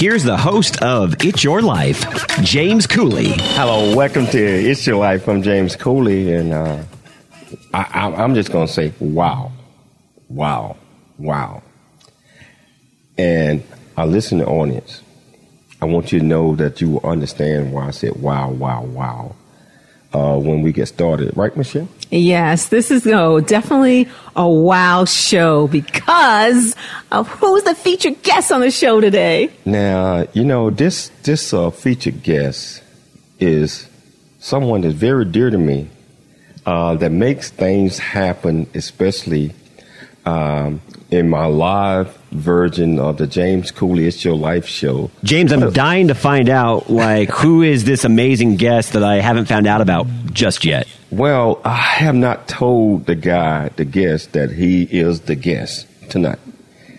here's the host of It's Your Life, James Cooley. Hello, welcome to It's Your Life. I'm James Cooley, and uh, I, I'm just going to say, wow, wow, wow. And I listen to audience. I want you to know that you will understand why I said wow, wow, wow uh, when we get started. Right, Michelle? Yes, this is oh, definitely a wow show because of who's the featured guest on the show today. Now, you know, this, this uh, featured guest is someone that's very dear to me uh, that makes things happen, especially um, in my live version of the James Cooley It's Your Life show. James, I'm dying to find out, like, who is this amazing guest that I haven't found out about just yet? Well, I have not told the guy, the guest, that he is the guest tonight.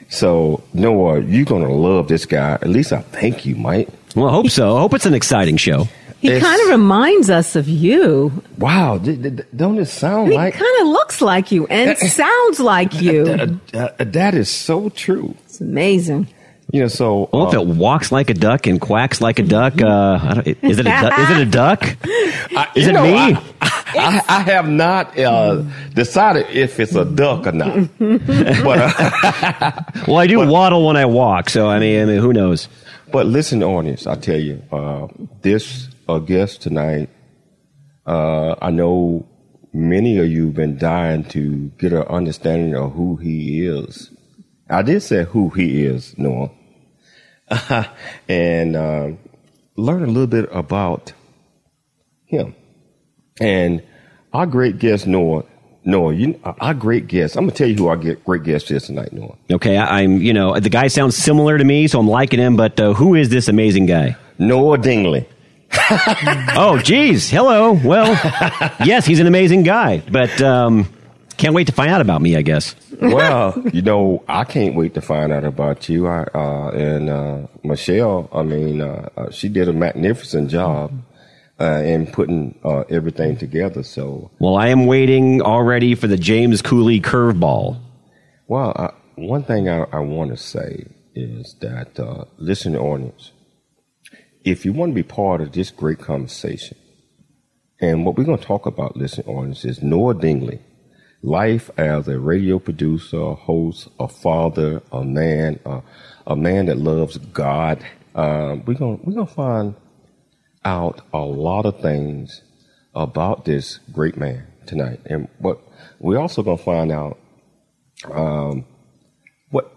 So, Noah, you're going to love this guy. At least I think you might. Well, I hope so. I hope it's an exciting show. He It's- kind of reminds us of you. Wow, d- d- d- don't it sound He like kind of looks like you and sounds like you. Uh, uh, that is so true. It's amazing. You know, so Well, if uh, it walks like a duck and quacks like a duck, uh, I don't, is it a du- is it a duck? Is it know, me? I, I, I have not uh, decided if it's a duck or not. but uh, Well, I do waddle when I walk, so I mean, I mean, who knows? but listen, audience, I tell you, uh, this uh, guest tonight. Uh, I know many of you have been dying to get an understanding of who he is. I did say who he is, Noah, and uh, learn a little bit about him. And our great guest, Noah. Noah, you, our great guest. I'm gonna tell you who our great guest is tonight, Noah. Okay, I, I'm, you know, the guy sounds similar to me, so I'm liking him. But uh, who is this amazing guy? Noah Dingley. Oh, geez, hello. Well, yes, he's an amazing guy, but um, can't wait to find out about me. I guess. well, you know, I can't wait to find out about you. I, uh, and uh, Michelle, I mean, uh, uh, she did a magnificent job uh, in putting uh, everything together. So, Well, I am waiting already for the James Cooley curveball. well, uh, one thing I, I want to say is that, uh, listen, audience, if you want to be part of this great conversation, and what we're going to talk about, listen, audience, is Noah Dingley, life as a radio producer, a host, a father, a man, a man that loves God. Um, we're going we're to find out a lot of things about this great man tonight, and what we're also going to find out um, what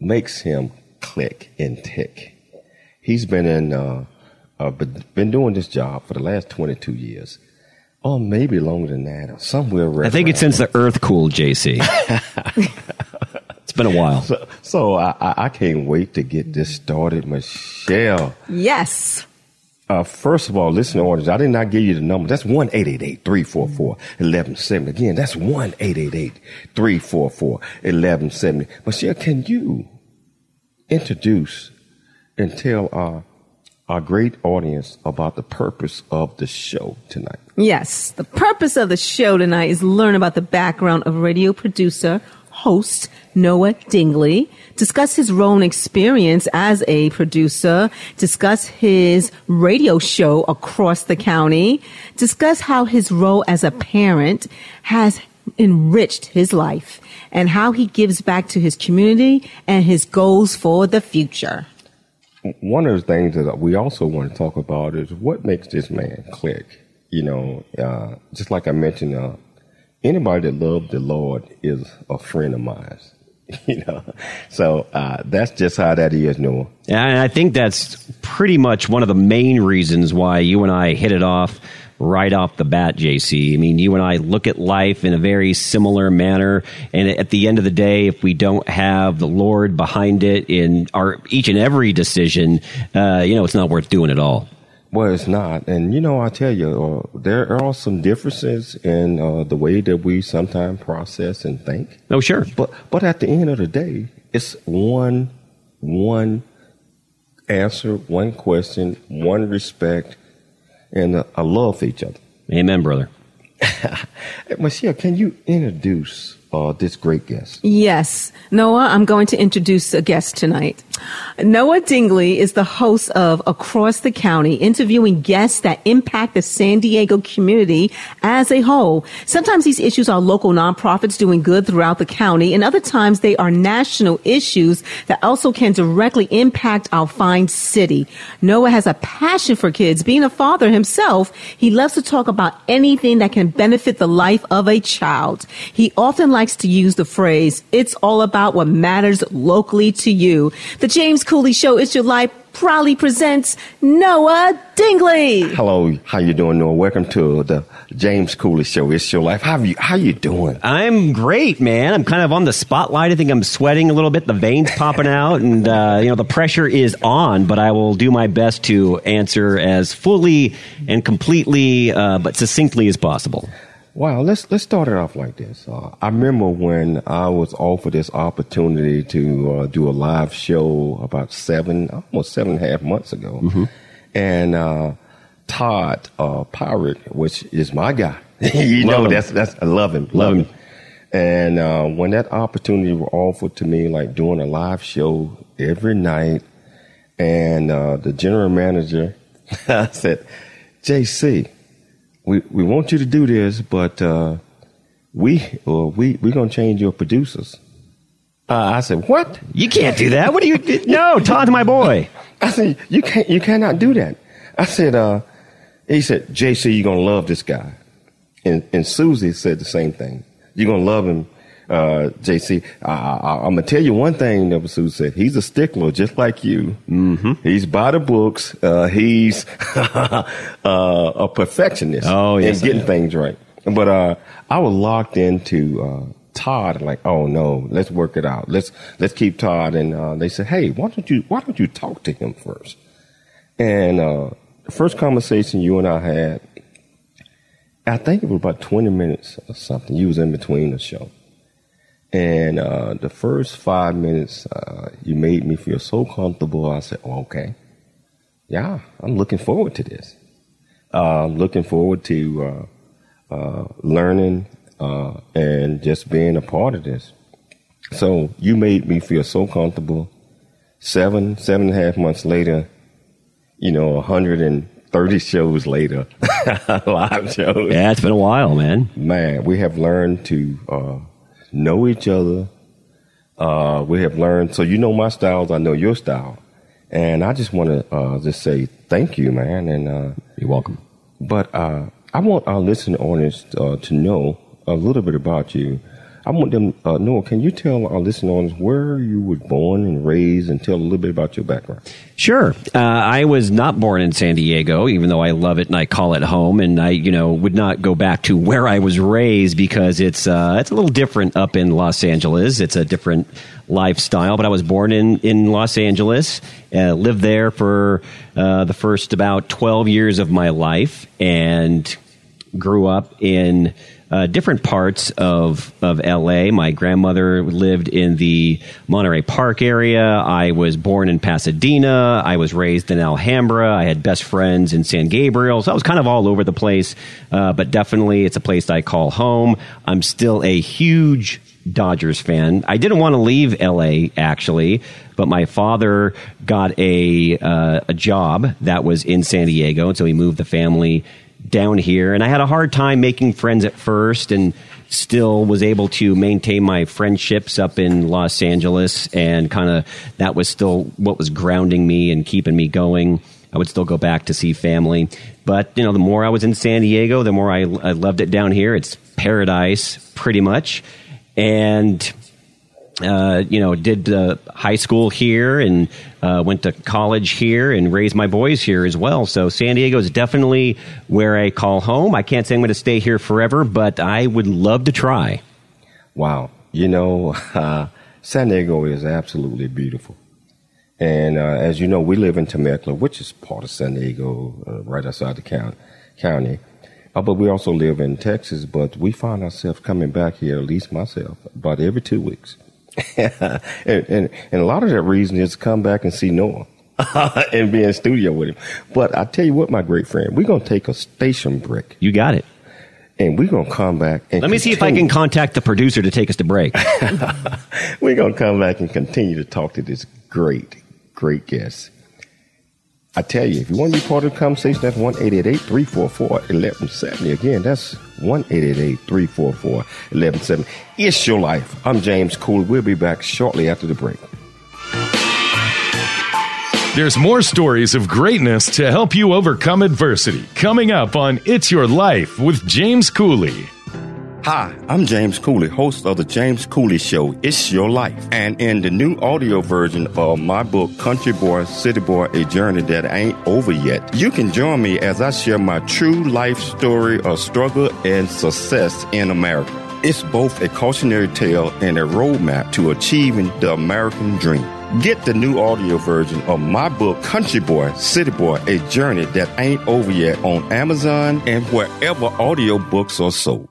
makes him click and tick. He's been in uh, uh, been been doing this job for the last twenty two years. Or maybe longer than that, or somewhere around. I think it's since the Earth cooled, JC. it's been a while. So, so I, I I can't wait to get this started, Michelle. Yes. Uh, first of all, listen, audience, I did not give you the number. That's 1 344 1170. Again, that's 1 344 1170. Michelle, can you introduce and tell our, our great audience about the purpose of the show tonight? Yes. The purpose of the show tonight is learn about the background of radio producer, host Noah Dingley, discuss his role and experience as a producer, discuss his radio show across the county, discuss how his role as a parent has enriched his life, and how he gives back to his community and his goals for the future. One of the things that we also want to talk about is what makes this man click. You know, uh, just like I mentioned, uh, anybody that loves the Lord is a friend of mine. you know, so uh, that's just how that is, Noah. And I think that's pretty much one of the main reasons why you and I hit it off right off the bat, JC. I mean, you and I look at life in a very similar manner. And at the end of the day, if we don't have the Lord behind it in our each and every decision, uh, you know, it's not worth doing at all. Well, it's not. And, you know, I tell you, uh, there are some differences in uh, the way that we sometimes process and think. Oh, sure. But, but at the end of the day, it's one, one answer, one question, one respect, and uh, a, a love each other. Amen, brother. Michelle, can you introduce uh, this great guest? Yes. Noah, I'm going to introduce a guest tonight. Noah Dingley is the host of Across the County, interviewing guests that impact the San Diego community as a whole. Sometimes these issues are local nonprofits doing good throughout the county, and other times they are national issues that also can directly impact our fine city. Noah has a passion for kids. Being a father himself, he loves to talk about anything that can benefit the life of a child. He often likes to use the phrase, it's all about what matters locally to you. The James Cooley Show, It's Your Life, proudly presents Noah Dingley. Hello, how you doing, Noah? Welcome to the James Cooley Show. It's your life. How you how you doing? I'm great, man. I'm kind of on the spotlight. I think I'm sweating a little bit. The veins popping out, and uh, you know the pressure is on. But I will do my best to answer as fully and completely, uh, but succinctly as possible. Wow, let's let's start it off like this. Uh, I remember when I was offered this opportunity to uh, do a live show about seven, almost seven and a half months ago, Mm-hmm. and uh, Todd uh, Pirate, which is my guy, you know, him. that's that's I love him, Love love him. him. And uh, when that opportunity was offered to me, like doing a live show every night, and uh, the general manager said, "JC." We we want you to do this, but uh, we uh, we we're gonna change your producers. Uh, I said, what? You can't do that. What do you? No, Todd's my boy. I said, you can't you cannot do that. I said, uh, he said, JC, you're gonna love this guy, and and Susie said the same thing. You're gonna love him. Uh, JC, I, I, I'm gonna tell you one thing that Susie said. He's a stickler, just like you. Mm-hmm. He's by the books. Uh, he's uh, a perfectionist. Oh, yes, in getting things right. But uh, I was locked into uh, Todd. Like, oh no, let's work it out. Let's let's keep Todd. And uh, they said, hey, why don't you why don't you talk to him first? And uh, the first conversation you and I had, I think it was about 20 minutes or something. You was in between the show. And uh, the first five minutes, uh, you made me feel so comfortable. I said, oh, okay. Yeah, I'm looking forward to this. Uh, I'm looking forward to uh, uh, learning uh, and just being a part of this. So you made me feel so comfortable. Seven, seven and a half months later, you know, 130 shows later, live shows. Yeah, it's been a while, man. Man, we have learned to uh, know each other. Uh, we have learned, so you know my styles, I know your style. And I just want to uh, just say thank you, man. And uh, You're welcome. but uh, I want our listening audience uh, to know a little bit about you. I want them, uh, Noah, can you tell our audience where you were born and raised and tell a little bit about your background? Sure. Uh, I was not born in San Diego, even though I love it and I call it home. And I, you know, would not go back to where I was raised because it's uh, it's a little different up in Los Angeles. It's a different lifestyle. But I was born in in Los Angeles, uh, lived there for uh, the first about twelve years of my life, and grew up in uh, different parts of, of LA. My grandmother lived in the Monterey Park area. I was born in Pasadena. I was raised in Alhambra. I had best friends in San Gabriel. So I was kind of all over the place, uh, but definitely it's a place I call home. I'm still a huge Dodgers fan. I didn't want to leave LA actually, but my father got a uh, a job that was in San Diego, and so he moved the family down here. And I had a hard time making friends at first, and still was able to maintain my friendships up in Los Angeles, and kind of that was still what was grounding me and keeping me going. I would still go back to see family, but you know, the more I was in San Diego, the more I, I loved it down here. It's paradise, pretty much, and uh, you know, did uh, high school here and uh, went to college here and raised my boys here as well. So San Diego is definitely where I call home. I can't say I'm going to stay here forever, but I would love to try. Wow. You know, uh, San Diego is absolutely beautiful. And uh, as you know, we live in Temecula, which is part of San Diego, uh, right outside the count, county. but we also live in Texas, but we find ourselves coming back here, at least myself, about every two weeks and, and, and a lot of that reason is to come back and see Noah and be in studio with him. But I tell you what, my great friend, we're gonna take a station break. You got it. And we're gonna come back and let me continue. see if I can contact the producer to take us to break. we're gonna come back and continue to talk to this great, great guest. I tell you, if you want to be part of the conversation, that's 1 344 1170. Again, that's 1 344 1170. It's your life. I'm James Cooley. We'll be back shortly after the break. There's more stories of greatness to help you overcome adversity coming up on It's Your Life with James Cooley. Hi, I'm James Cooley, host of the James Cooley Show, It's Your Life. And in the new audio version of my book, Country Boy, City Boy, A Journey That Ain't Over Yet, you can join me as I share my true life story of struggle and success in America. It's both a cautionary tale and a roadmap to achieving the American dream. Get the new audio version of my book, Country Boy, City Boy, A Journey That Ain't Over Yet on Amazon and wherever audiobooks are sold.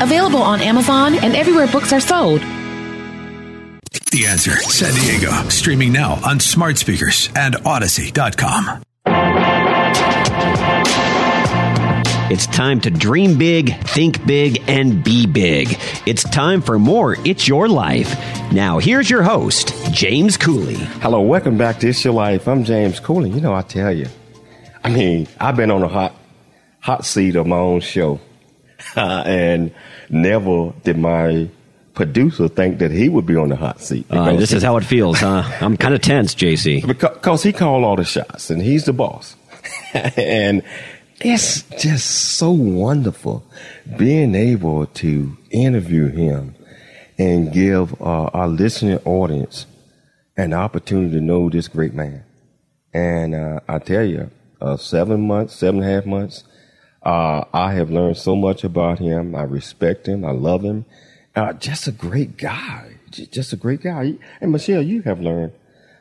available on Amazon and everywhere books are sold. The Answer San Diego, streaming now on smart speakers and Odyssey.com. It's time to dream big, think big, and be big. It's time for more It's Your Life. Now, here's your host, James Cooley. Hello, welcome back to It's Your Life. I'm James Cooley. You know, I tell you, I mean, I've been on a hot, hot seat of my own show. And never did my producer think that he would be on the hot seat. Uh, this is how it feels, huh? I'm kind of tense, JC. Because he called all the shots and he's the boss. and it's just so wonderful being able to interview him and give uh, our listening audience an opportunity to know this great man. And uh, I tell you, uh, seven months, seven and a half months, uh, I have learned so much about him. I respect him. I love him. Uh, just a great guy. Just a great guy. And Michelle, you have learned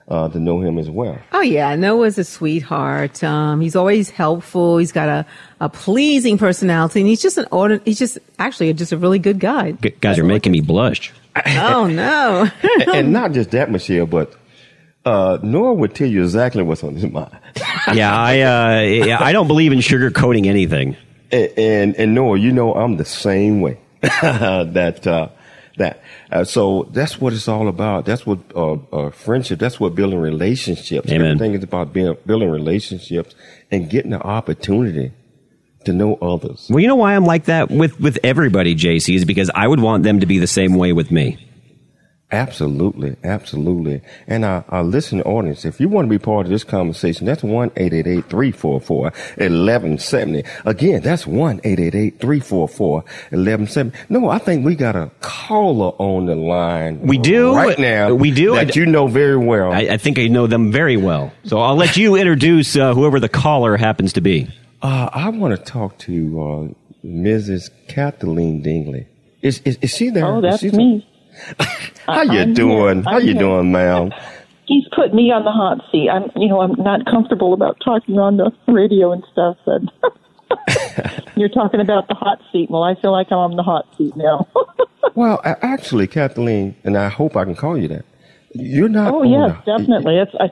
uh, to know him as well. Oh yeah, Noah's a sweetheart. Um, he's always helpful. He's got a, a pleasing personality, and he's just an order. He's just actually just a really good guy. G- guys are making me blush. oh no! and not just that, Michelle, but uh, Noah would tell you exactly what's on his mind. yeah, I uh, I don't believe in sugarcoating anything. And, and, and Noah, you know I'm the same way. that uh, that. Uh, so that's what it's all about. That's what uh, uh, friendship. That's what building relationships. Amen. Everything is about being, building relationships and getting the opportunity to know others. Well, you know why I'm like that with with everybody, JC, is because I would want them to be the same way with me. Absolutely, absolutely. And our, our listening audience, if you want to be part of this conversation, that's 1-888-344-1170. Again, that's 1-888-344-1170. No, I think we got a caller on the line. We do right now. We do that you know very well. I, I think I know them very well. So I'll let you introduce uh, whoever the caller happens to be. Uh, I want to talk to uh, Mrs. Kathleen Dingley. Is, is, is she there? Oh, Is that's she me. How you I'm doing? here. How I'm you here. doing, ma'am? He's put me on the hot seat. I'm, you know, I'm not comfortable about talking on the radio and stuff. And you're talking about the hot seat. Well, I feel like I'm on the hot seat now. Well, actually, Kathleen, and I hope I can call you that. You're not. oh yes, the- definitely. It's I,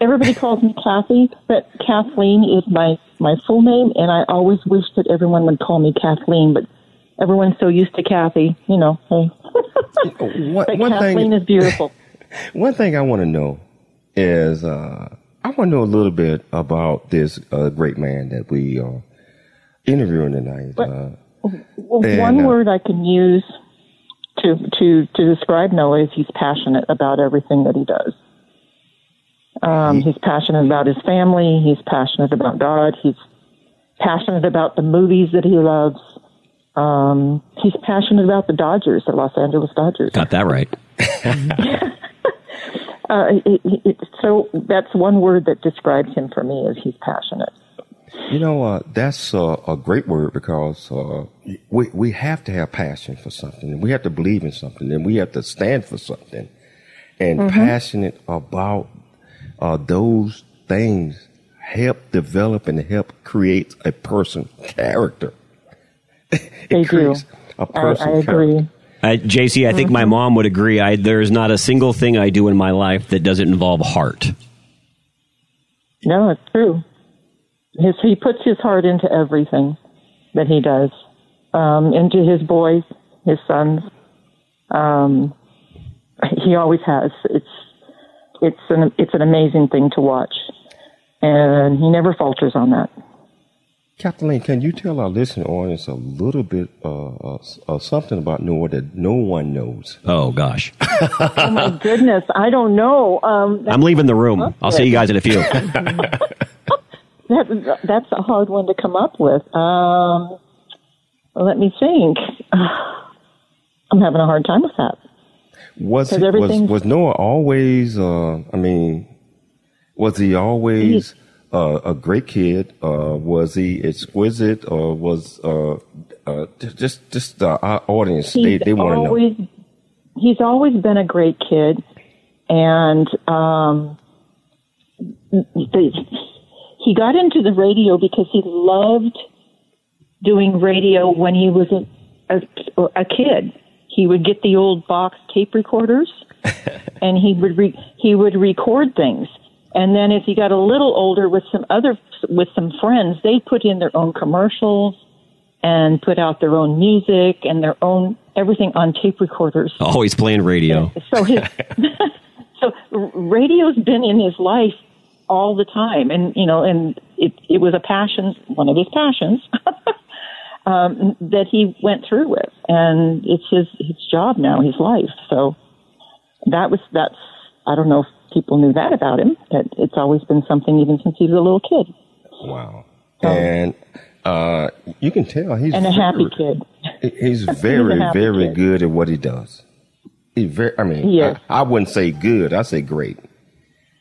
everybody calls me Kathy, but Kathleen is my my full name, and I always wish that everyone would call me Kathleen, but everyone's so used to Kathy. You know. One, but one Kathleen thing, is beautiful. one thing I want to know is, uh, I want to know a little bit about this uh, great man that we are interviewing tonight. But- uh, Well, And, one uh, word I can use to to to describe Noah is he's passionate about everything that he does. Um, he's passionate about his family. He's passionate about God. He's passionate about the movies that he loves. Um, he's passionate about the Dodgers, the Los Angeles Dodgers. Got that right. Uh, it, it, it, so that's one word that describes him for me is he's passionate. You know, uh, that's uh, a great word because uh, we we have to have passion for something, and we have to believe in something, and we have to stand for something, and Mm-hmm. passionate about uh, those things help develop and help create a person character. It They do. creates a I, person I agree. character. Uh, JC, I think my mom would agree. I, there's not a single thing I do in my life that doesn't involve heart. No, it's true. His, he puts his heart into everything that he does, um, into his boys, his sons. Um, he always has. It's it's an it's an amazing thing to watch, and he never falters on that. Kathleen, can you tell our listening audience a little bit uh, uh, uh, something about Noah that no one knows? Oh gosh, Oh my goodness, I don't know. Um, I'm leaving the room. I'll see you guys in a few. that that's a hard one to come up with. Um, let me think. I'm having a hard time with that. Was 'Cause he, was was Noah always? Uh, I mean, was he always uh, a great kid? Uh, was he exquisite, or was uh, uh, just just the audience? They He's they want to know. he's always been a great kid, and um, the, he got into the radio because he loved doing radio when he was a, a, a kid. He would get the old box tape recorders, and he would re, he would record things. And then as he got a little older, with some other with some friends, they put in their own commercials and put out their own music and their own everything on tape recorders. Always playing radio. So his so radio's been in his life all the time, and you know, and it it was a passion, one of his passions. Um, that he went through with, and it's his his job now, his life. So that was that's I don't know people knew that about him. That it's always been something even since he was a little kid, Wow, and uh, you can tell he's and a happy very- kid. He's very happy very kid. good at what he does. He very. I mean, Yes. I, I wouldn't say good. I say great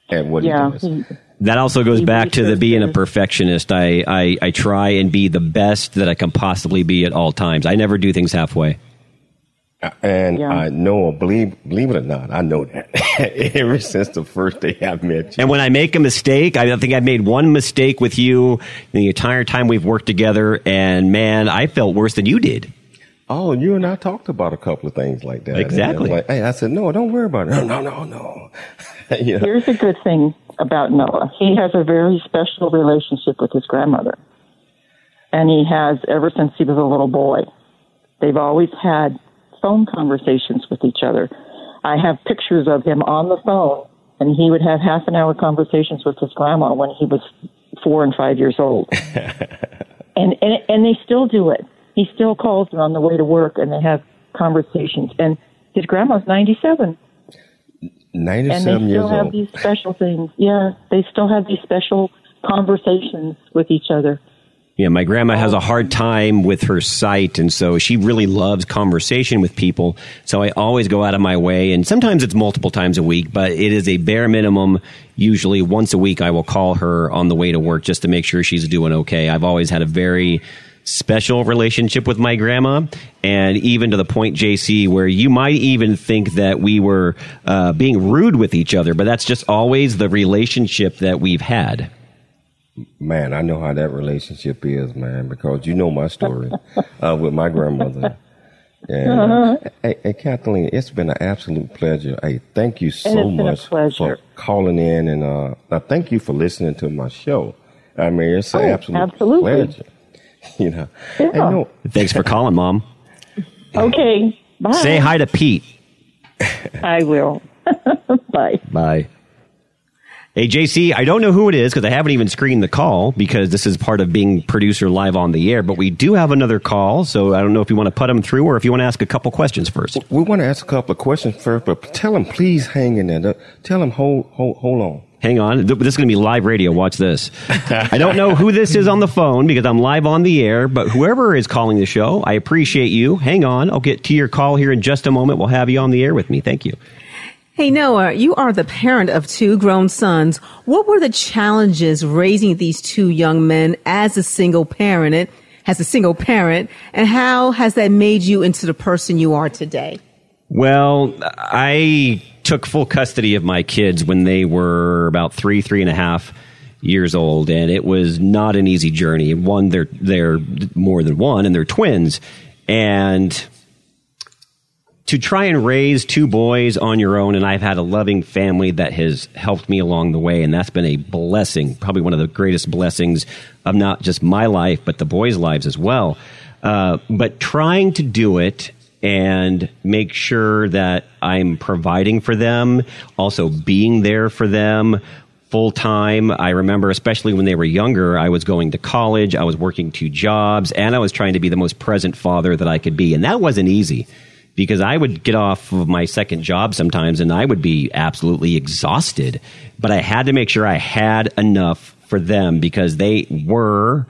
at what Yeah, he does. he, That also goes He back to the being a perfectionist. I, I, I try and be the best that I can possibly be at all times. I never do things halfway. And Yeah. I know, believe believe it or not, I know that ever since the first day I met you. And when I make a mistake, I think I've made one mistake with you the entire time we've worked together. And man, I felt worse than you did. Oh, you and I talked about a couple of things like that. Exactly. Like, hey, I said, no, don't worry about it. No, no, no, no. you know, Here's a good thing about Noah. He has a very special relationship with his grandmother. And he has ever since he was a little boy. They've always had phone conversations with each other. I have pictures of him on the phone, and he would have half an hour conversations with his grandma when he was four and five years old. and, and and they still do it. He still calls her on the way to work, and they have conversations. And his grandma's ninety seven. And they 97 years They still have old. these special things. Yeah, they still have these special conversations with each other. Yeah, my grandma has a hard time with her sight, and so she really loves conversation with people. So I always go out of my way, and sometimes it's multiple times a week, but it is a bare minimum. Usually once a week, I will call her on the way to work just to make sure she's doing okay. I've always had a very special relationship with my grandma, and even to the point, JC, where you might even think that we were uh, being rude with each other, but that's just always the relationship that we've had. Man, I know how that relationship is, man, because you know my story uh, with my grandmother. And, Uh-huh. hey, hey, Kathleen, it's been an absolute pleasure. Hey, thank you so it's been a much pleasure. for calling in, and uh, now thank you for listening to my show. I mean, it's an Oh, absolute absolutely. pleasure. You know, Yeah. Hey, no, Thanks for calling, Mom. Okay, bye. Say hi to Pete. I will. bye. Bye. Hey, JC, I don't know who it is because I haven't even screened the call because this is part of being producer live on the air, but we do have another call. So I don't know if you want to put them through or if you want to ask a couple questions first. we want to ask a couple of questions first, but tell them please hang in there. Tell him hold hold hold on. Hang on. Th- This is going to be live radio. Watch this. I don't know who this is on the phone because I'm live on the air, but whoever is calling the show, I appreciate you. Hang on. I'll get to your call here in just a moment. We'll have you on the air with me. Thank you. Hey, Noah, you are the parent of two grown sons. What were the challenges raising these two young men as a single parent, as a single parent, and how has that made you into the person you are today? Well, I took full custody of my kids when they were about three, three and a half years old, and it was not an easy journey. One, they're they're more than one, and they're twins, and to try and raise two boys on your own, and I've had a loving family that has helped me along the way, and that's been a blessing, probably one of the greatest blessings of not just my life, but the boys' lives as well. Uh, but trying to do it and make sure that I'm providing for them, also being there for them full time. I remember, especially when they were younger, I was going to college, I was working two jobs, and I was trying to be the most present father that I could be. And that wasn't easy because I would get off of my second job sometimes and I would be absolutely exhausted. But I had to make sure I had enough for them because they were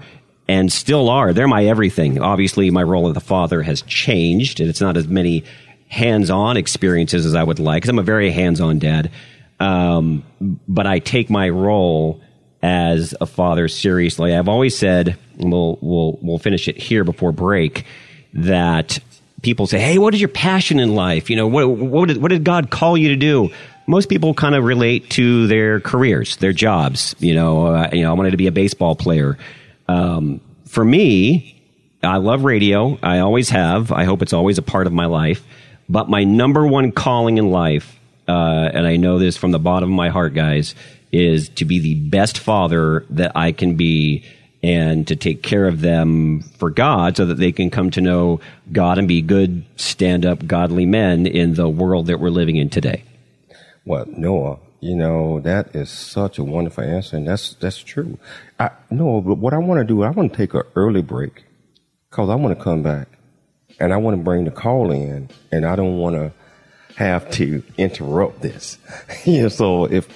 and still are. They're my everything. Obviously, my role as a father has changed and it's not as many hands on experiences as I would like because I'm a very hands on dad. Um, but I take my role as a father seriously. I've always said, and we'll, we'll, we'll finish it here before break, that people say, Hey, what is your passion in life? You know, what, what, did, what did God call you to do? Most people kind of relate to their careers, their jobs. You know, uh, you know, I wanted to be a baseball player. Um, for me, I love radio. I always have. I hope it's always a part of my life. But my number one calling in life, uh, and I know this from the bottom of my heart, guys, is to be the best father that I can be and to take care of them for God so that they can come to know God and be good, stand up, godly men in the world that we're living in today. Well, Noah, you know that is such a wonderful answer, and that's that's true. I Noah, but what I want to do, I want to take an early break because I want to come back and I want to bring the call in, and I don't want to have to interrupt this. yeah, so if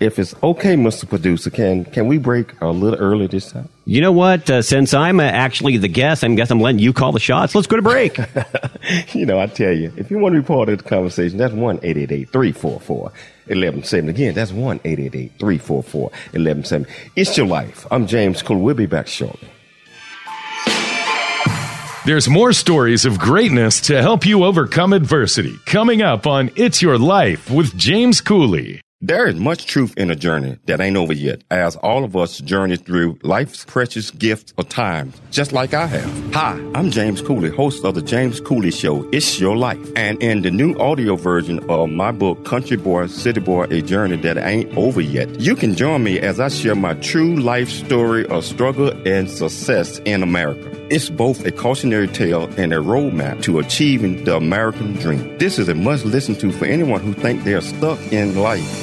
if it's okay, Mr. Producer, can can we break a little early this time? You know what? Uh, since I'm uh, actually the guest, I guess I'm letting you call the shots. Let's go to break. you know, I tell you, if you want to be part of the conversation, that's 1 344 1170. Again, that's 1 344 1170. It's your life. I'm James Cole. We'll be back shortly. There's more stories of greatness to help you overcome adversity coming up on It's Your Life with James Cooley. There is much truth in a journey that ain't over yet, as all of us journey through life's precious gifts of time, just like I have. Hi, I'm James Cooley, host of the James Cooley Show, It's Your Life. And in the new audio version of my book, Country Boy, City Boy, A Journey That Ain't Over Yet, you can join me as I share my true life story of struggle and success in America. It's both a cautionary tale and a roadmap to achieving the American dream. This is a must listen to for anyone who thinks they are stuck in life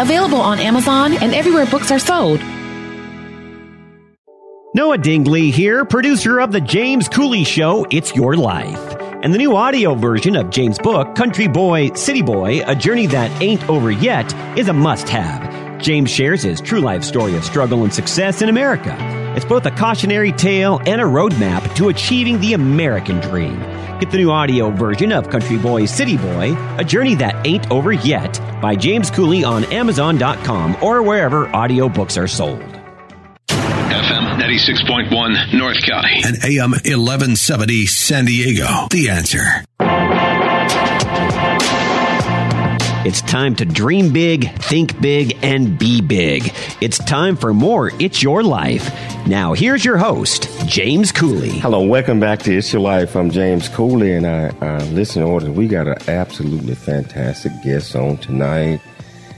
available on Amazon and everywhere books are sold. Noah Dingley here, producer of The James Cooley Show, It's Your Life. And the new audio version of James' book, Country Boy, City Boy, A Journey That Ain't Over Yet, is a must have. James shares his true life story of struggle and success in America. It's both a cautionary tale and a roadmap to achieving the American dream. Get the new audio version of Country Boy, City Boy, A Journey That Ain't Over Yet by James Cooley on Amazon.com or wherever audiobooks are sold. FM 96.1 North County and AM 1170 San Diego. The answer. It's time to dream big, think big, and be big. It's time for more It's Your Life. Now, here's your host, James Cooley. Hello, welcome back to It's Your Life. I'm James Cooley, and I uh, listen, order. We got an absolutely fantastic guest on tonight.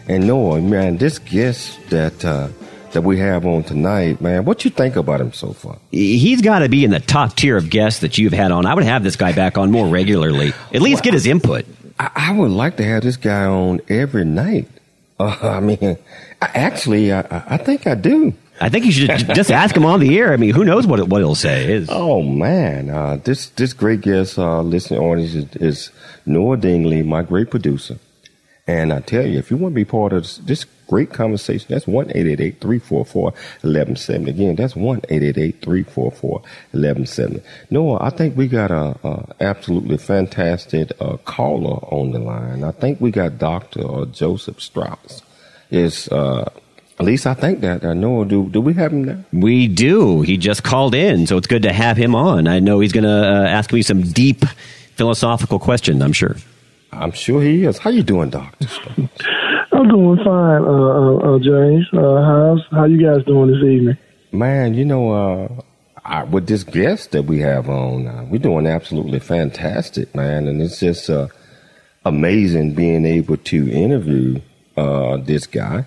And Noah, man, this guest that uh, that we have on tonight, man, what you think about him so far? He's got to be in the top tier of guests that you've had on. I would have this guy back on more regularly. At least get his input. I, I would like to have this guy on every night. Uh, I mean, I, actually, I, I think I do. I think you should just ask him on the air. I mean, who knows what it, what he'll say is. Oh man, uh, this this great guest, uh, listening audience is, is Noah Dingley, my great producer. And I tell you, if you want to be part of this, this great conversation, that's one eight eight eight three four four eleven seven. Again, that's one eight eight eight three four four eleven seven. Noah, I think we got a, a absolutely fantastic uh, caller on the line. I think we got Doctor uh, Joseph Strauss. Is uh, at least I think that. Uh, Noah, do do we have him now? We do. He just called in, so it's good to have him on. I know he's going to uh, ask me some deep philosophical questions. I'm sure. I'm sure he is. How you doing, Doctor? I'm doing fine, uh, uh, uh, James. Uh, how's how you guys doing this evening? Man, you know, uh, I, with this guest that we have on, uh, we're doing absolutely fantastic, man, and it's just uh, amazing being able to interview uh, this guy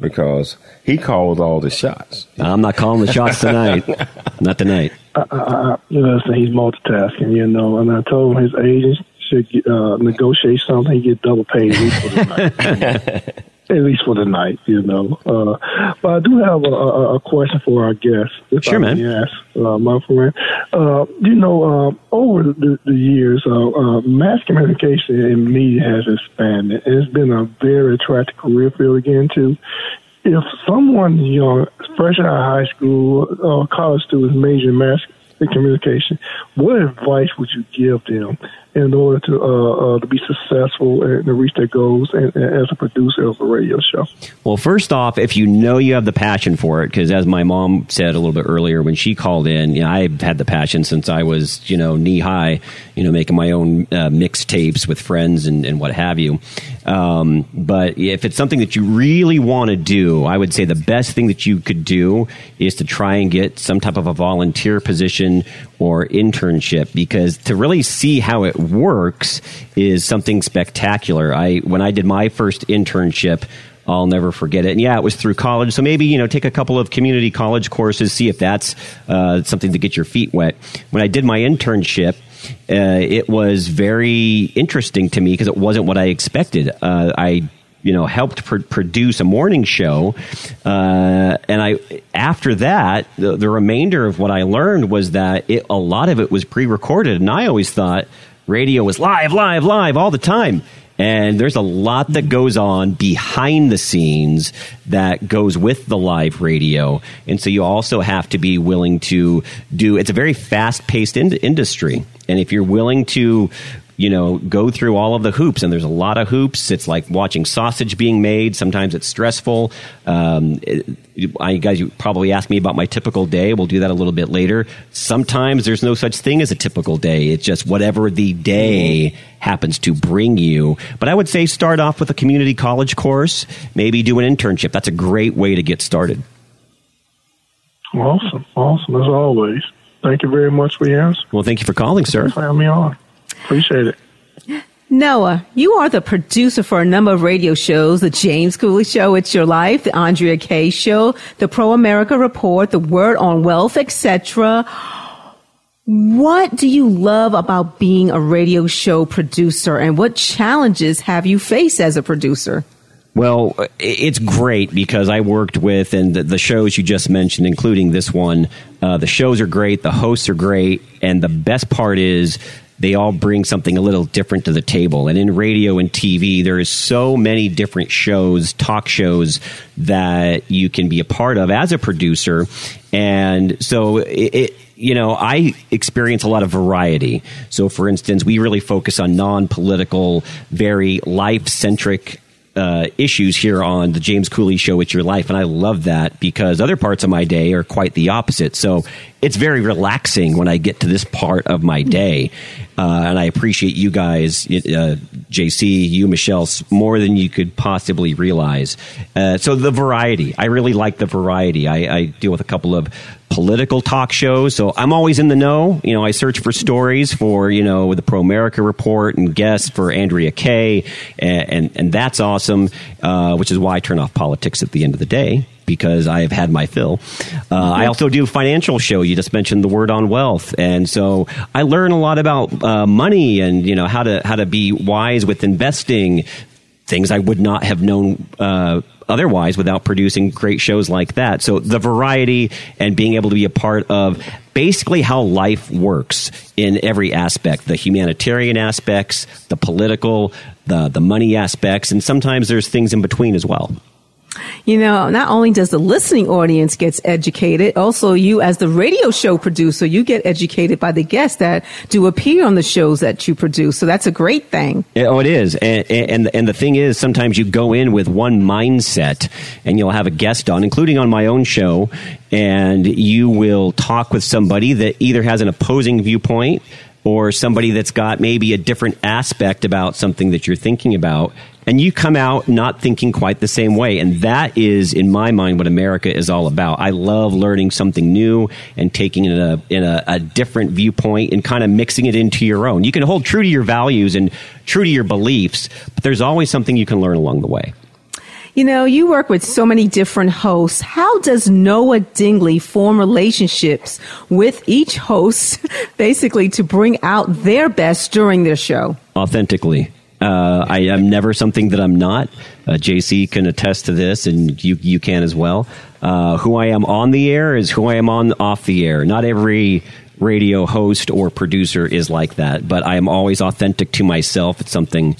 because he calls all the shots. I'm not calling the shots tonight. not tonight. I, I, I, listen, he's multitasking, you know, and I told him his agent should uh, negotiate something, get double paid at least for the night. at least for the night, you know. Uh, but I do have a, a, a question for our guest. If Sure, I man. ask, uh, my friend. Uh, you know, uh, over the, the years, uh, uh, mass communication in media has expanded. It's been a very attractive career field again, too. If someone young, fresh out of high school or college student, major in mass communication, what advice would you give them in order to uh, uh, to be successful and to reach their goals and, and as a producer of a radio show? Well, first off, if you know you have the passion for it, because as my mom said a little bit earlier when she called in, you know, I've had the passion since I was, you know, knee high, you know, making my own uh, mixtapes with friends and, and what have you. Um, but if it's something that you really want to do, I would say the best thing that you could do is to try and get some type of a volunteer position or internship because to really see how it works is something spectacular. I when I did my first internship, I'll never forget it. And yeah, it was through college. So maybe, you know, take a couple of community college courses, see if that's uh, something to get your feet wet. When I did my internship, uh, it was very interesting to me because it wasn't what I expected. Uh, I you know helped pr- produce a morning show uh, and i after that the, the, remainder of what i learned was that it, a lot of it was pre-recorded and i always thought radio was live live live all the time and there's a lot that goes on behind the scenes that goes with the live radio. And so you also have to be willing to do, it's a very fast paced in- industry. And if you're willing to you know, go through all of the hoops, and there's a lot of hoops. It's like watching sausage being made. Sometimes it's stressful. Um, it, I, guys, you probably ask me about my typical day. We'll do that a little bit later. Sometimes there's no such thing as a typical day. It's just whatever the day happens to bring you. But I would say start off with a community college course. Maybe do an internship. That's a great way to get started. Awesome, awesome as always. Thank you very much for your answer. Well, thank you for calling, sir. Having me on. Appreciate it. Noah, you are the producer for a number of radio shows, the James Cooley Show, It's Your Life, the Andrea Kay Show, the Pro America Report, the Word on Wealth, etc. What do you love about being a radio show producer and what challenges have you faced as a producer? Well, it's great because I worked with, and the, the shows you just mentioned, including this one, uh, the shows are great, the hosts are great, and the best part is they all bring something a little different to the table. And in radio and TV, there is so many different shows, talk shows that you can be a part of as a producer. And so it, it you know, I experience a lot of variety. So, for instance, we really focus on non political, very life centric uh, issues here on the James Cooley Show. It's your life, and I love that because other parts of my day are quite the opposite. So it's very relaxing when I get to this part of my day, uh, and I appreciate you guys, uh, JC, you, Michelle, more than you could possibly realize. Uh, so the variety, I really like the variety. I, I deal with a couple of political talk shows. So I'm always in the know. You know, I search for stories for, you know, the Pro America Report and guests for Andrea Kay. And, and, and that's awesome, uh, which is why I turn off politics at the end of the day because I have had my fill. Uh, I also do a financial show. You just mentioned the word on wealth, and so I learn a lot about uh, money and you know how to how to be wise with investing. Things I would not have known uh, otherwise without producing great shows like that. So the variety and being able to be a part of basically how life works in every aspect the humanitarian aspects, the political, the, the money aspects, and sometimes there's things in between as well. You know, not only does the listening audience gets educated, also you as the radio show producer, you get educated by the guests that do appear on the shows that you produce. So that's a great thing. Oh, it is. And, and, and the thing is, sometimes you go in with one mindset and you'll have a guest on, including on my own show, and you will talk with somebody that either has an opposing viewpoint or somebody that's got maybe a different aspect about something that you're thinking about and you come out not thinking quite the same way. And that is, in my mind, what America is all about. I love learning something new and taking it in a, in a, a different viewpoint and kind of mixing it into your own. You can hold true to your values and true to your beliefs, but there's always something you can learn along the way. You know, you work with so many different hosts. How does Noah Dingley form relationships with each host, basically to bring out their best during their show? Authentically. Uh, I am never something that I'm not. Uh, JC can attest to this, and you you can as well. Uh, who I am on the air is who I am on off the air. Not every radio host or producer is like that, but I am always authentic to myself. It's something,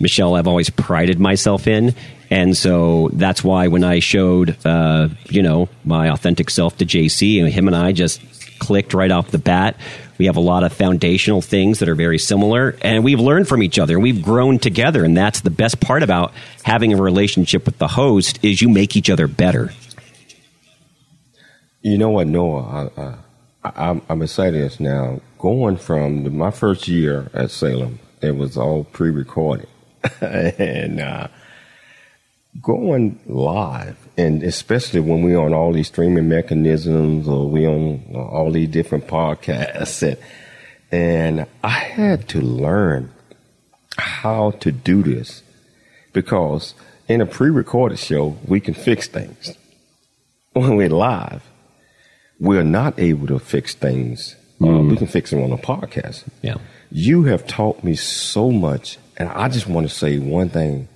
Michelle, I've always prided myself in. And so that's why when I showed, uh, you know, my authentic self to JC, and him and I just clicked right off the bat We have a lot of foundational things that are very similar, and we've learned from each other. We've grown together, and that's the best part about having a relationship with the host is you make each other better. You know what, Noah? I, I, I'm, I'm excited now. Going from the, my first year at Salem, it was all pre-recorded, and uh, going live, and especially when we're on all these streaming mechanisms or we on all these different podcasts, and, and I had to learn how to do this because in a pre-recorded show we can fix things. When we're live, we're not able to fix things. Uh, we can fix them on a podcast. Yeah. You have taught me so much, and I just want to say one thing.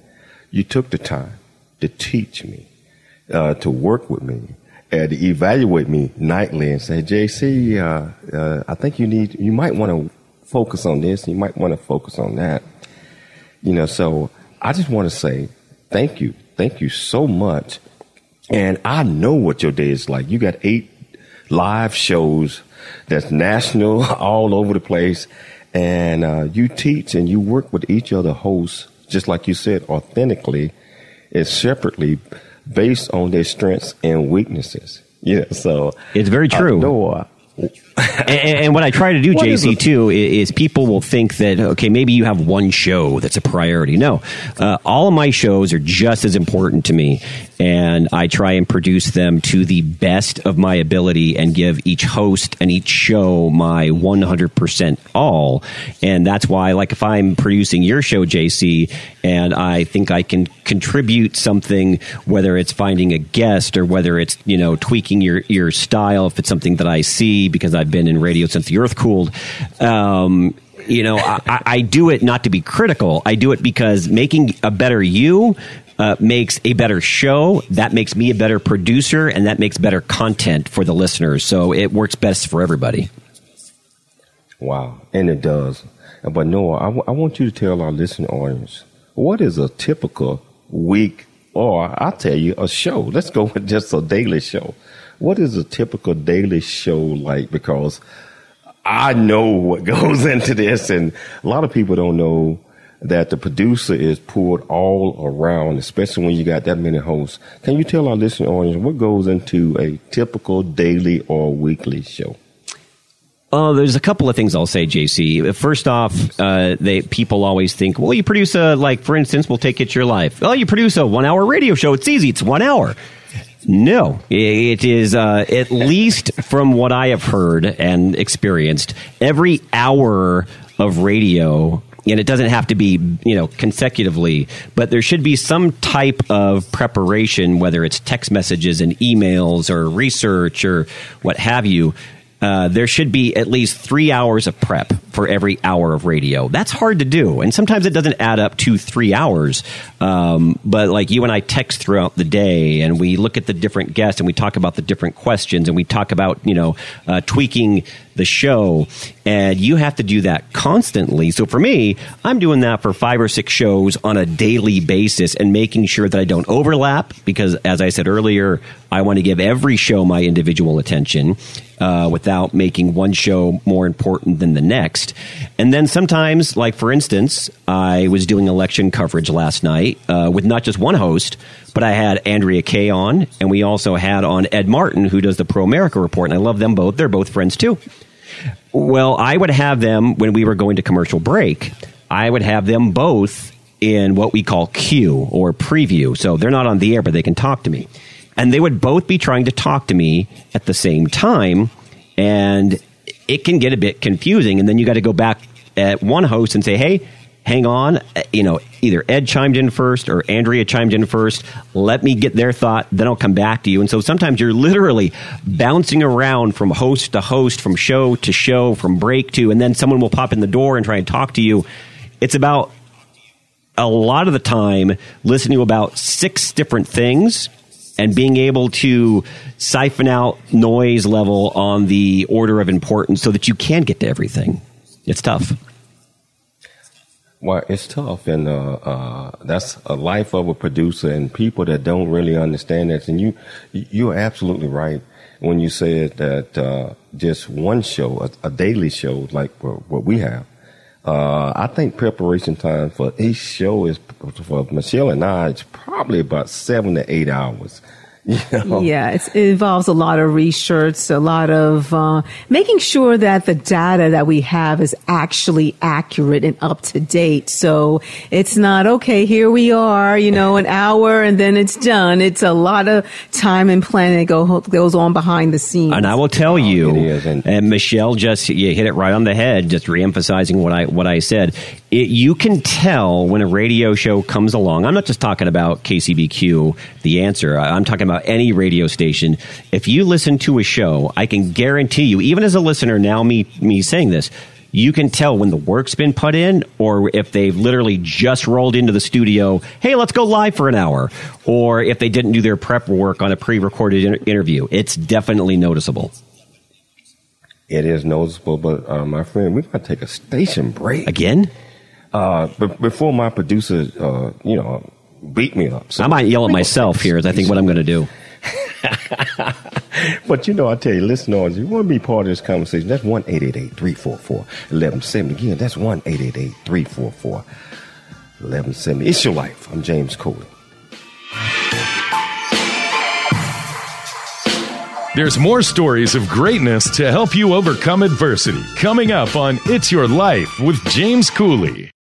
You took the time to teach me, uh, to work with me, and to evaluate me nightly and say, JC, uh, uh, I think you need, you might want to focus on this, you might want to focus on that. You know, so I just want to say thank you. Thank you so much. And I know what your day is like. You got eight live shows that's national all over the place. And uh, you teach and you work with each other hosts, just like you said, authentically and separately based on their strengths and weaknesses. Yeah, so It's very true. and, and what I try to do, What is JC, too, i- is people will think that okay, maybe you have one show that's a priority. No, uh, all of my shows are just as important to me, and I try and produce them to the best of my ability and give each host and each show my one hundred percent all. And that's why, like, if I'm producing your show, JC, and I think I can contribute something, whether it's finding a guest or whether it's you know tweaking your your style, if it's something that I see because I've been in radio since the earth cooled. Um, you know, I, I- do it not to be critical. I do it because making a better you uh, makes a better show. That makes me a better producer, and that makes better content for the listeners. So it works best for everybody. Wow, and it does. But Noah, I, w- I want you to tell our listening audience what is a typical week, or I'll tell you a show. Let's go with just a daily show. What is a typical daily show like? Because I know what goes into this, and a lot of people don't know that the producer is pulled all around, especially when you got that many hosts. Can you tell our listening audience what goes into a typical daily or weekly show? Oh, there's a couple of things I'll say, JC. First off, uh, they people always think, well, you produce a like, for instance, we'll take it your life. Oh, you produce a one hour radio show. It's easy. It's one hour. No, it is uh, at least from what I have heard and experienced. Every hour of radio, and it doesn't have to be you know consecutively, but there should be some type of preparation, whether it's text messages and emails or research or what have you. Uh, there should be at least three hours of prep for every hour of radio. That's hard to do, and sometimes it doesn't add up to three hours. Um, but like you and I text throughout the day, and we look at the different guests, and we talk about the different questions, and we talk about you know uh, tweaking the show, and you have to do that constantly. So for me, I'm doing that for five or six shows on a daily basis, and making sure that I don't overlap because, as I said earlier, I want to give every show my individual attention uh, without making one show more important than the next. And then sometimes, like for instance, I was doing election coverage last night uh, with not just one host, but I had Andrea Kay on, and we also had on Ed Martin, who does the Pro America Report, and I love them both. They're both friends too. Well, I would have them when we were going to commercial break. I would have them both in what we call queue or preview. So they're not on the air, but they can talk to me. And they would both be trying to talk to me at the same time. And it can get a bit confusing. And then you got to go back at one host and say, hey, hang on. You know, either Ed chimed in first or Andrea chimed in first. Let me get their thought, then I'll come back to you. And so sometimes you're literally bouncing around from host to host, from show to show, from break to, and then someone will pop in the door and try and talk to you. It's about a lot of the time listening to about six different things and being able to siphon out noise level on the order of importance so that you can get to everything. It's tough. Well, it's tough, and uh, uh, that's a life of a producer, and people that don't really understand that. And you, you're absolutely right. when you said that uh, just one show, a, a daily show like what we have, uh, I think preparation time for each show is for Michelle and I. It's probably about seven to eight hours. You know? Yeah, it involves a lot of research, a lot of uh, making sure that the data that we have is actually accurate and up to date. So it's not okay. Here we are, you know, an hour and then it's done. It's a lot of time and planning that go, goes on behind the scenes. And I will tell you, and, and Michelle just you hit it right on the head, just reemphasizing what I what I said. It, you can tell when a radio show comes along. I'm not just talking about KCBQ, the answer. I'm talking about any radio station. If you listen to a show, I can guarantee you, even as a listener, now me me saying this, you can tell when the work's been put in or if they've literally just rolled into the studio, hey, let's go live for an hour, or if they didn't do their prep work on a pre recorded inter- interview. It's definitely noticeable. It is noticeable, but uh, my friend, we're going to take a station break. Again? Uh, but before my producer, uh, you know, beat me up. So I might yell at myself here. Is I think what I'm going to do. but you know, I tell you, listen, listeners, you want to be part of this conversation, that's 1 344 1170. Again, that's 1 344 1170. It's your life. I'm James Cooley. There's more stories of greatness to help you overcome adversity coming up on It's Your Life with James Cooley.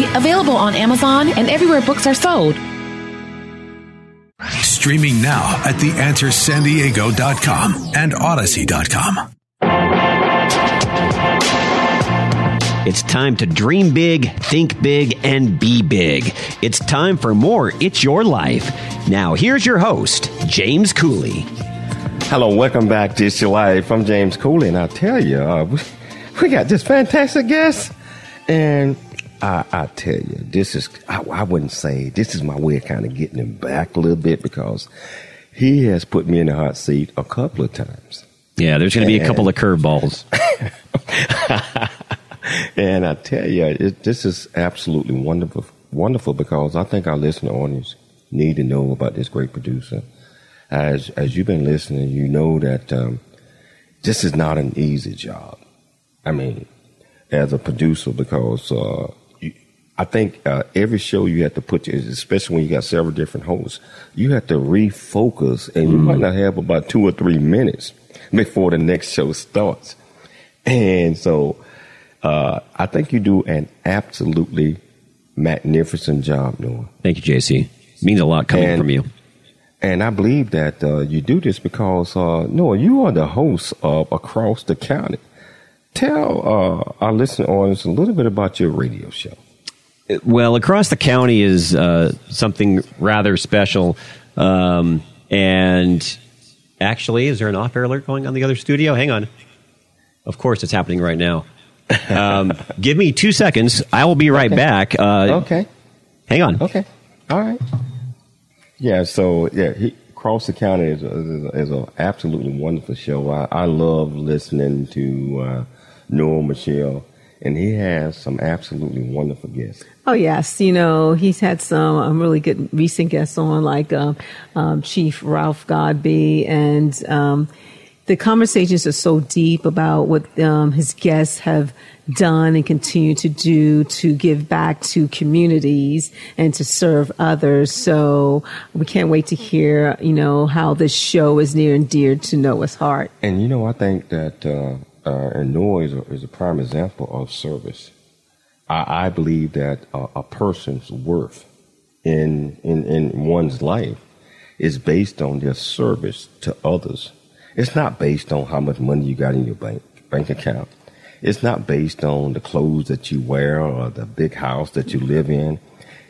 available on Amazon and everywhere books are sold. Streaming now at theanswersandiego.com and odyssey.com. It's time to dream big, think big, and be big. It's time for more It's Your Life. Now, here's your host, James Cooley. Hello, welcome back to It's Your Life. I'm James Cooley, and I'll tell you, uh, we, we got this fantastic guest. And I, I tell you, this is, I, I wouldn't say, this is my way of kind of getting him back a little bit because he has put me in the hot seat a couple of times. Yeah, there's going to be a couple of curveballs. and I tell you, it, this is absolutely wonderful, wonderful because I think our listener audience need to know about this great producer. As as you've been listening, you know that um, this is not an easy job. I mean, as a producer, because uh, I think uh, every show you have to put, especially when you got several different hosts, you have to refocus, and you mm. might not have about two or three minutes before the next show starts. And so, uh, I think you do an absolutely magnificent job, Noah. Thank you, JC. It means a lot coming and, from you. And I believe that uh, you do this because, uh, Noah, you are the host of Across the County. Tell uh, our listening audience a little bit about your radio show. Well, across the county is uh, something rather special. Um, and actually, is there an off air alert going on the other studio? Hang on. Of course, it's happening right now. Um, give me two seconds. I will be right okay. back. Uh, okay. Hang on. Okay. All right. Yeah. So yeah, he, across the county is a, is an absolutely wonderful show. I, I love listening to uh, Noah Michelle, and he has some absolutely wonderful guests. Oh yes, you know he's had some um, really good recent guests on, like um, um, Chief Ralph Godbee, and um, the conversations are so deep about what um, his guests have done and continue to do to give back to communities and to serve others. So we can't wait to hear, you know, how this show is near and dear to Noah's heart. And you know, I think that uh, uh, and Noah is a, is a prime example of service. I, I believe that uh, a person's worth in, in in one's life is based on their service to others. It's not based on how much money you got in your bank bank account. It's not based on the clothes that you wear or the big house that you live in.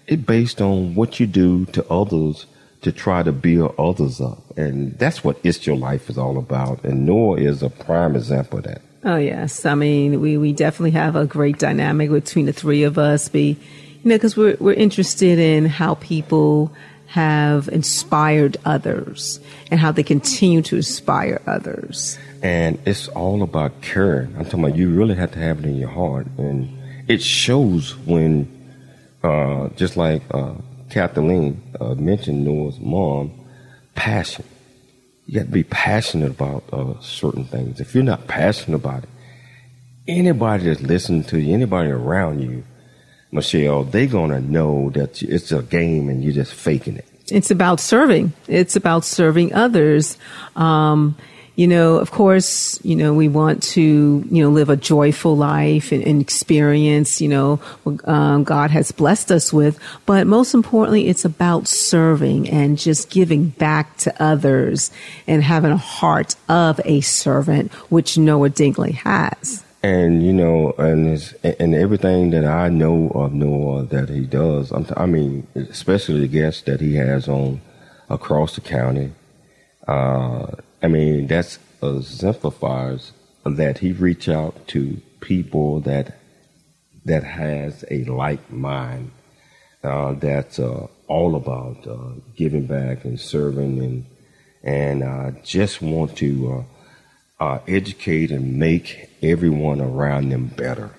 It's based on what you do to others to try to build others up. And that's what It's Your Life is all about. And Noah is a prime example of that. Oh yes, I mean we, we definitely have a great dynamic between the three of us. Be you know because we're we're interested in how people have inspired others and how they continue to inspire others. And it's all about caring. I'm talking about you really have to have it in your heart, and it shows when, uh, just like uh, Kathleen uh, mentioned Noah's mom, passion. You got to be passionate about uh, certain things. If you're not passionate about it, anybody that's listening to you, anybody around you, Michelle, they're gonna know that it's a game and you're just faking it. It's about serving. It's about serving others. Um, you know, of course, you know, we want to, you know, live a joyful life and, and experience, you know, what um, God has blessed us with. But most importantly, it's about serving and just giving back to others and having a heart of a servant, which Noah Dingley has. And you know, and and everything that I know of Noah that he does, t- i mean, especially the guests that he has on across the county. Uh, I mean, that's exemplifies that he reach out to people that that has a like mind uh, that's uh, all about uh, giving back and serving and and uh, just want to uh, uh, educate and make everyone around them better.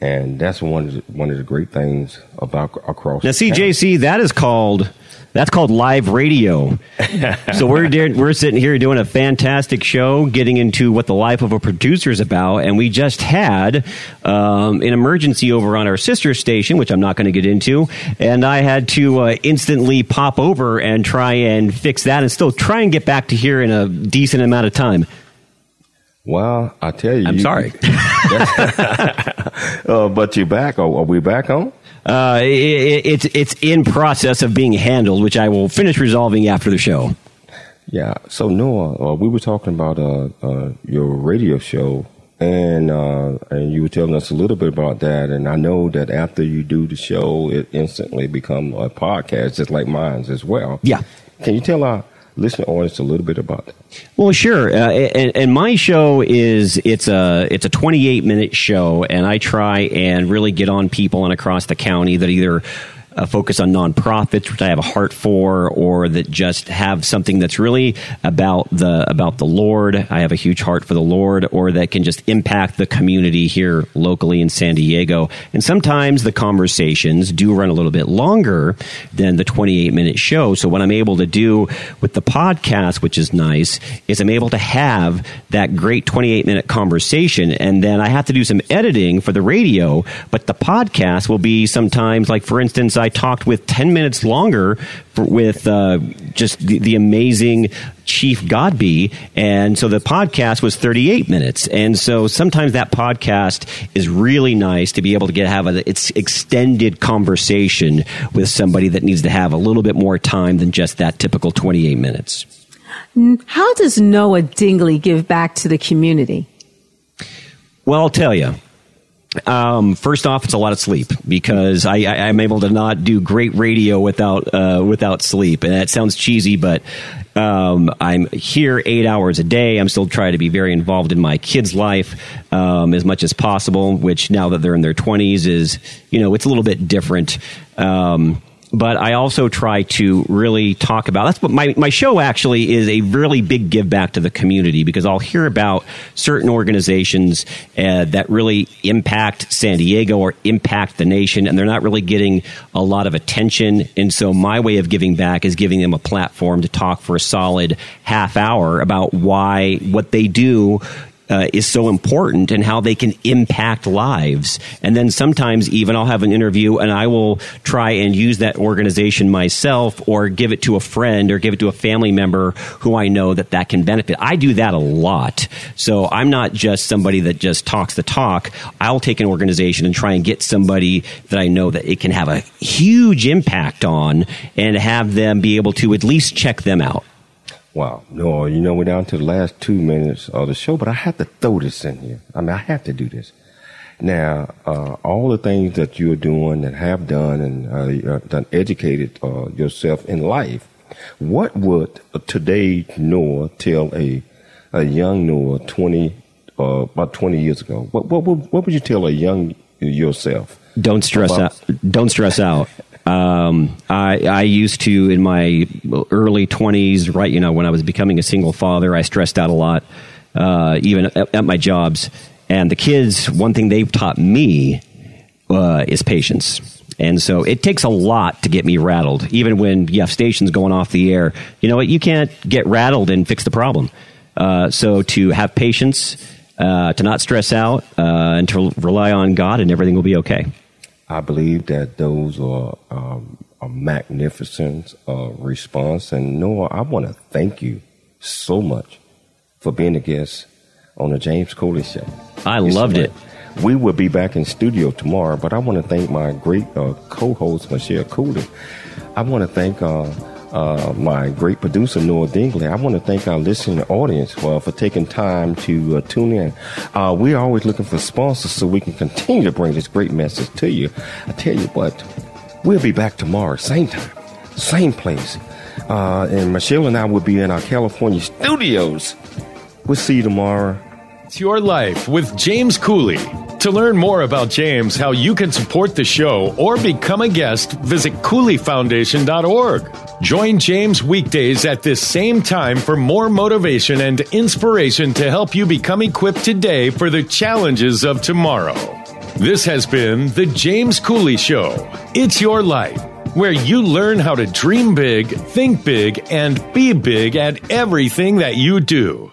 And that's one of the, one of the great things about across. Now, CJC, that is called that's called live radio. so we're we're sitting here doing a fantastic show, getting into what the life of a producer is about, and we just had um, an emergency over on our sister station, which I'm not going to get into, and I had to uh, instantly pop over and try and fix that, and still try and get back to here in a decent amount of time. Well, I tell you, I'm you, sorry, uh, but you're back. Are, are we back on? Uh, it, it's it's in process of being handled, which I will finish resolving after the show. Yeah. So Noah, uh, we were talking about uh, uh your radio show, and uh, and you were telling us a little bit about that. And I know that after you do the show, it instantly become a podcast, just like mine's as well. Yeah. Can you tell our listener audience a little bit about that? Well, sure. Uh, and, and, my show is it's a it's a 28 minute show, and I try and really get on people and across the county that either uh, focus on nonprofits, which I have a heart for, or that just have something that's really about the about the Lord. I have a huge heart for the Lord, or that can just impact the community here locally in San Diego. And sometimes the conversations do run a little bit longer than the 28 minute show. So what I'm able to do with the podcast, which is nice, is I'm able to have that great 28 minute conversation, and then I have to do some editing for the radio, but the podcast will be sometimes like, for instance. Talked with 10 minutes longer for, with uh, just the, the, amazing Chief Godbee. And so the podcast was 38 minutes. And so sometimes that podcast is really nice to be able to get have a, it's extended conversation with somebody that needs to have a little bit more time than just that typical 28 minutes. How does Noah Dingley give back to the community? Well, I'll tell you. Um, first off, it's a lot of sleep because I, I, am able to not do great radio without uh, without sleep, and that sounds cheesy, but um, I'm here eight hours a day. I'm still trying to be very involved in my kids' life um, as much as possible. Which now that they're in their 20s is you know it's a little bit different. Um, but I also try to really talk about that's what my, my show actually is a really big give back to the community because I'll hear about certain organizations uh, that really impact San Diego or impact the nation, and they're not really getting a lot of attention. And so my way of giving back is giving them a platform to talk for a solid half hour about why what they do uh, is so important and how they can impact lives. And then sometimes even I'll have an interview and I will try and use that organization myself or give it to a friend or give it to a family member who I know that that can benefit. I do that a lot. So I'm not just somebody that just talks the talk. I'll take an organization and try and get somebody that I know that it can have a huge impact on and have them be able to at least check them out. Wow. No, you know, we're down to the last two minutes of the show, but I have to throw this in here. I mean, I have to do this. Now, uh, all the things that you're doing and have done and uh, done educated uh, yourself in life, what would today Noah tell a a young Noah 20, uh, about 20 years ago? What, what, what would you tell a young yourself? Don't stress about- out. Don't stress out. Um, I, I used to in my early twenties, right? You know, when I was becoming a single father, I stressed out a lot, uh, even at, at, my jobs. And the kids, one thing they've taught me uh, is patience. And so it takes a lot to get me rattled. Even when you have stations going off the air, you know what? You can't get rattled and fix the problem. Uh, so to have patience, uh, to not stress out, uh, and to rely on God, and everything will be okay. I believe that those are um, a magnificent uh, response. And Noah, I want to thank you so much for being a guest on the James Cooley Show. I it's loved it. We will be back in studio tomorrow, but I want to thank my great uh, co-host Michelle Cooley. I want to thank uh, uh, my great producer Noah Dingley. I want to thank our listening audience well, for taking time to uh, tune in. Uh, we're always looking for sponsors so we can continue to bring this great message to you. I tell you what, we'll be back tomorrow, same time, same place. Uh, and Michelle and I will be in our California studios. We'll see you tomorrow. It's your life with James Cooley. To learn more about James, how you can support the show, or become a guest, visit CooleyFoundation.org. Join James weekdays at this same time for more motivation and inspiration to help you become equipped today for the challenges of tomorrow. This has been The James Cooley Show. It's your life, where you learn how to dream big, think big, and be big at everything that you do.